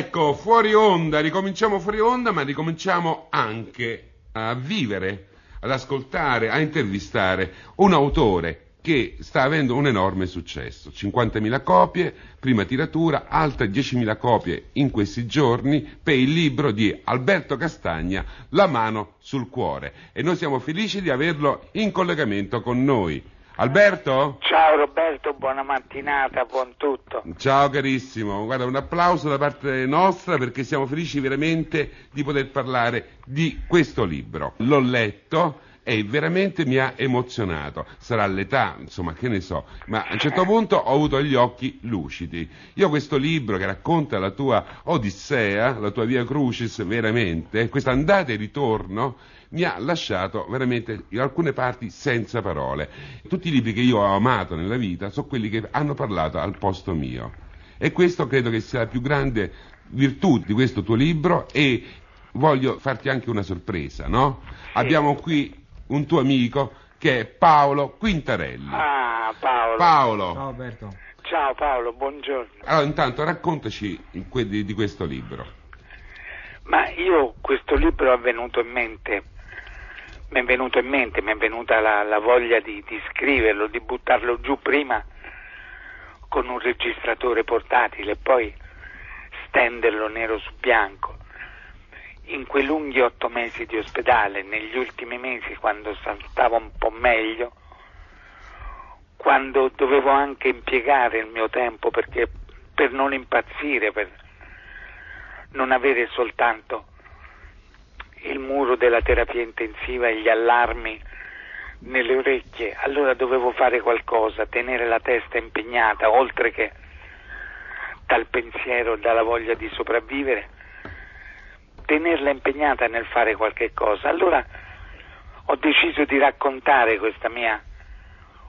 Ecco, fuori onda, ricominciamo fuori onda, ma ricominciamo anche a vivere, ad ascoltare, a intervistare un autore che sta avendo un enorme successo. 50.000 copie, prima tiratura, altre 10.000 copie in questi giorni per il libro di Alberto Castagna, La mano sul cuore. E noi siamo felici di averlo in collegamento con noi. Alberto? Ciao Roberto, buona mattinata, buon tutto. Ciao carissimo, guarda un applauso da parte nostra perché siamo felici veramente di poter parlare di questo libro. L'ho letto e veramente mi ha emozionato. Sarà l'età, insomma, che ne so, ma a un certo punto ho avuto gli occhi lucidi. Io questo libro che racconta la tua Odissea, la tua via Crucis, veramente, questa andata e ritorno, mi ha lasciato veramente in alcune parti senza parole. Tutti i libri che io ho amato nella vita sono quelli che hanno parlato al posto mio. E questo credo che sia la più grande virtù di questo tuo libro e voglio farti anche una sorpresa, no? Abbiamo qui un tuo amico che è Paolo Quintarelli. Ah, Paolo. Paolo, Ciao Alberto. Ciao Paolo, buongiorno. allora intanto raccontaci di questo libro. Ma io questo libro è venuto in mente, mi è venuto in mente, mi è venuta la, la voglia di, di scriverlo, di buttarlo giù prima con un registratore portatile e poi stenderlo nero su bianco. In quei lunghi otto mesi di ospedale, negli ultimi mesi quando stavo un po' meglio, quando dovevo anche impiegare il mio tempo perché, per non impazzire, per non avere soltanto il muro della terapia intensiva e gli allarmi nelle orecchie, allora dovevo fare qualcosa, tenere la testa impegnata, oltre che dal pensiero e dalla voglia di sopravvivere, tenerla impegnata nel fare qualche cosa. Allora ho deciso di raccontare questa mia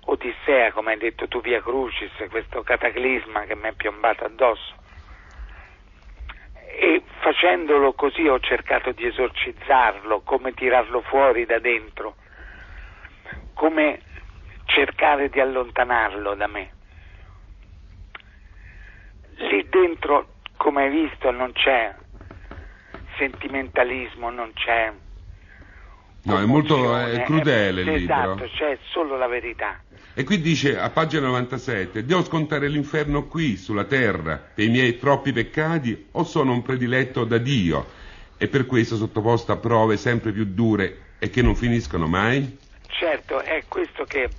odissea, come hai detto tu, via Crucis, questo cataclisma che mi è piombato addosso. E facendolo così ho cercato di esorcizzarlo, come tirarlo fuori da dentro, come cercare di allontanarlo da me. Lì dentro, come hai visto, non c'è sentimentalismo, non c'è... No, è molto è crudele il Esatto, libro. c'è solo la verità. E qui dice a pagina 97: Devo scontare l'inferno qui, sulla terra, per i miei troppi peccati, o sono un prediletto da Dio e per questo sottoposto a prove sempre più dure e che non finiscono mai? Certo, è questo che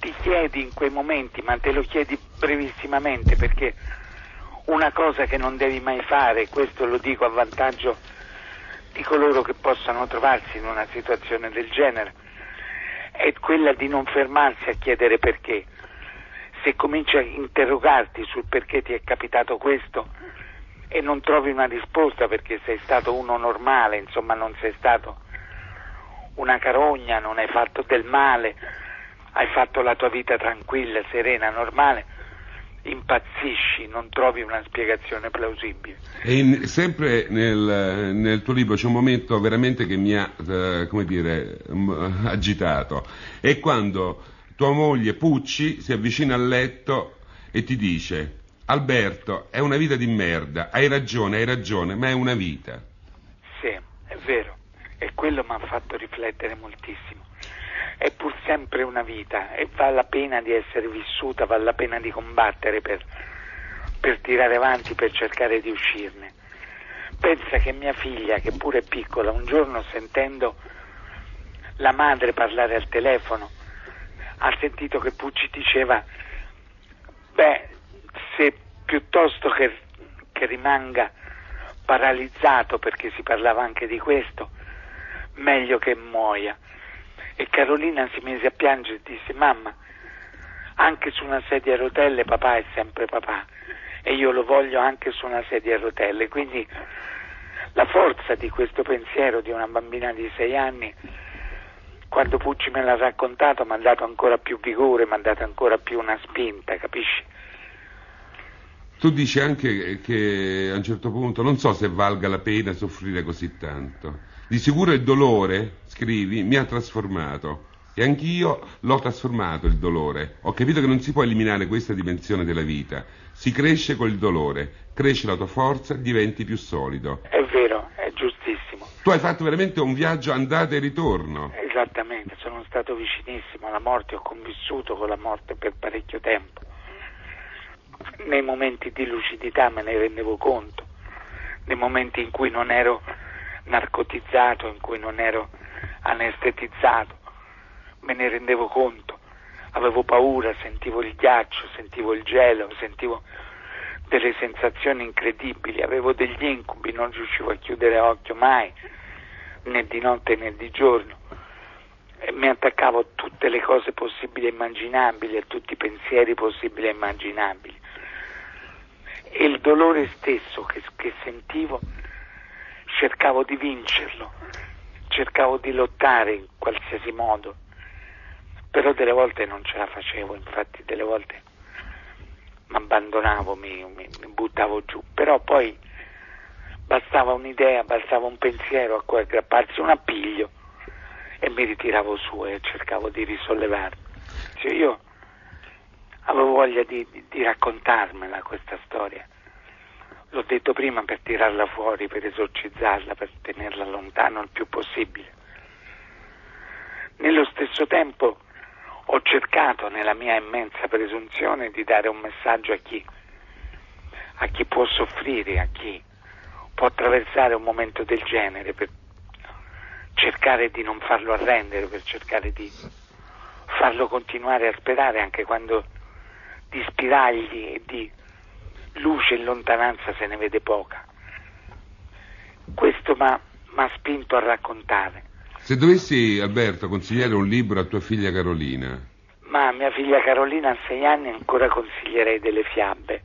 ti chiedi in quei momenti, ma te lo chiedi brevissimamente perché una cosa che non devi mai fare, questo lo dico a vantaggio di coloro che possano trovarsi in una situazione del genere, è quella di non fermarsi a chiedere perché. Se cominci a interrogarti sul perché ti è capitato questo e non trovi una risposta perché sei stato uno normale, insomma non sei stato una carogna, non hai fatto del male, hai fatto la tua vita tranquilla, serena, normale, impazzisci, non trovi una spiegazione plausibile. E in- sempre nel, nel tuo libro c'è un momento veramente che mi ha, eh, come dire, m- agitato. È quando tua moglie Pucci si avvicina al letto e ti dice: Alberto, è una vita di merda, hai ragione, hai ragione, ma è una vita. Sì, è vero, e quello mi ha fatto riflettere moltissimo. È pur sempre una vita e vale la pena di essere vissuta, vale la pena di combattere per, per tirare avanti, per cercare di uscirne. Pensa che mia figlia, che pure è piccola, un giorno sentendo la madre parlare al telefono, ha sentito che Pucci diceva, beh, se piuttosto che, che rimanga paralizzato, perché si parlava anche di questo, meglio che muoia. E Carolina si mise a piangere e disse, mamma, anche su una sedia a rotelle papà è sempre papà e io lo voglio anche su una sedia a rotelle. Quindi la forza di questo pensiero di una bambina di sei anni, quando Pucci me l'ha raccontato, mi ha dato ancora più vigore, mi ha dato ancora più una spinta, capisci? Tu dici anche che a un certo punto non so se valga la pena soffrire così tanto. Di sicuro il dolore, scrivi, mi ha trasformato. E anch'io l'ho trasformato il dolore. Ho capito che non si può eliminare questa dimensione della vita. Si cresce col dolore, cresce la tua forza, diventi più solido. È vero, è giustissimo. Tu hai fatto veramente un viaggio andata e ritorno. Esattamente, sono stato vicinissimo alla morte, ho convissuto con la morte per parecchio tempo. Nei momenti di lucidità me ne rendevo conto, nei momenti in cui non ero narcotizzato, in cui non ero anestetizzato, me ne rendevo conto, avevo paura, sentivo il ghiaccio, sentivo il gelo, sentivo delle sensazioni incredibili, avevo degli incubi, non riuscivo a chiudere occhio mai, né di notte né di giorno. E mi attaccavo a tutte le cose possibili e immaginabili, a tutti i pensieri possibili e immaginabili. E il dolore stesso che, che sentivo cercavo di vincerlo, cercavo di lottare in qualsiasi modo però delle volte non ce la facevo, infatti delle volte mi abbandonavo, mi, mi, mi, buttavo giù, però poi bastava un'idea, bastava un pensiero a cui aggrapparsi, un appiglio e mi ritiravo su e cercavo di risollevarmi. Cioè io avevo voglia di, di, di raccontarmela questa storia. L'ho detto prima per tirarla fuori, per esorcizzarla, per tenerla lontano il più possibile. Nello stesso tempo ho cercato nella mia immensa presunzione di dare un messaggio a chi, a chi può soffrire, a chi può attraversare un momento del genere per cercare di non farlo arrendere, per cercare di farlo continuare a sperare anche quando di spiragli e di luce in lontananza se ne vede poca. Questo mi ha spinto a raccontare se dovessi, Alberto, consigliare un libro a tua figlia Carolina. Ma a mia figlia Carolina a sei anni ancora consiglierei delle fiabe.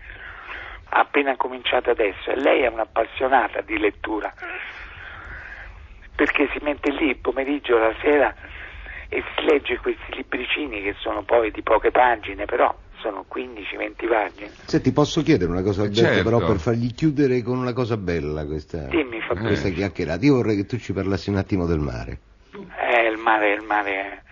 Ha appena cominciato adesso e lei è un'appassionata di lettura. Perché si mette lì il pomeriggio, la sera e si legge questi libricini che sono poi di poche pagine, però sono 15-20 pagine. Senti, posso chiedere una cosa Alberto, certo. però per fargli chiudere con una cosa bella questa, Dimmi, questa chiacchierata. Io vorrei che tu ci parlassi un attimo del mare. Eh, il mare, il mare.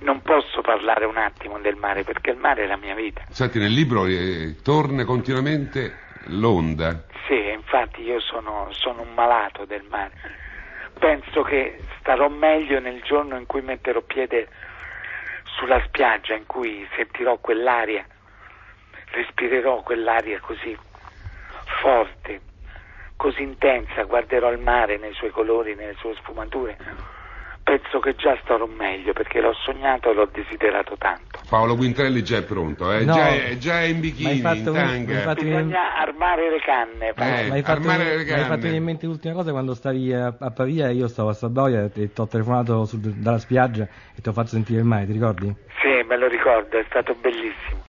Non posso parlare un attimo del mare perché il mare è la mia vita. Senti, nel libro eh, torna continuamente l'onda. Sì, infatti io sono, sono un malato del mare. Penso che starò meglio nel giorno in cui metterò piede sulla spiaggia, in cui sentirò quell'aria, respirerò quell'aria così forte, così intensa, guarderò il mare nei suoi colori, nelle sue sfumature penso che già starò meglio perché l'ho sognato e l'ho desiderato tanto. Paolo Quintrelli già è pronto, eh? No. già, è, già è in bikini, Ma hai in fatto un- tanga. fatto- Bisogna armare le canne. Eh, Paolo. mi hai fatto, armare le mi hai canne. fatto in mente l'ultima cosa quando stavi a, a Pavia e io stavo a Sabauia e ti ho telefonato sul- dalla spiaggia e ti ho fatto sentire il mare, ti ricordi? Sì, me lo ricordo, è stato bellissimo.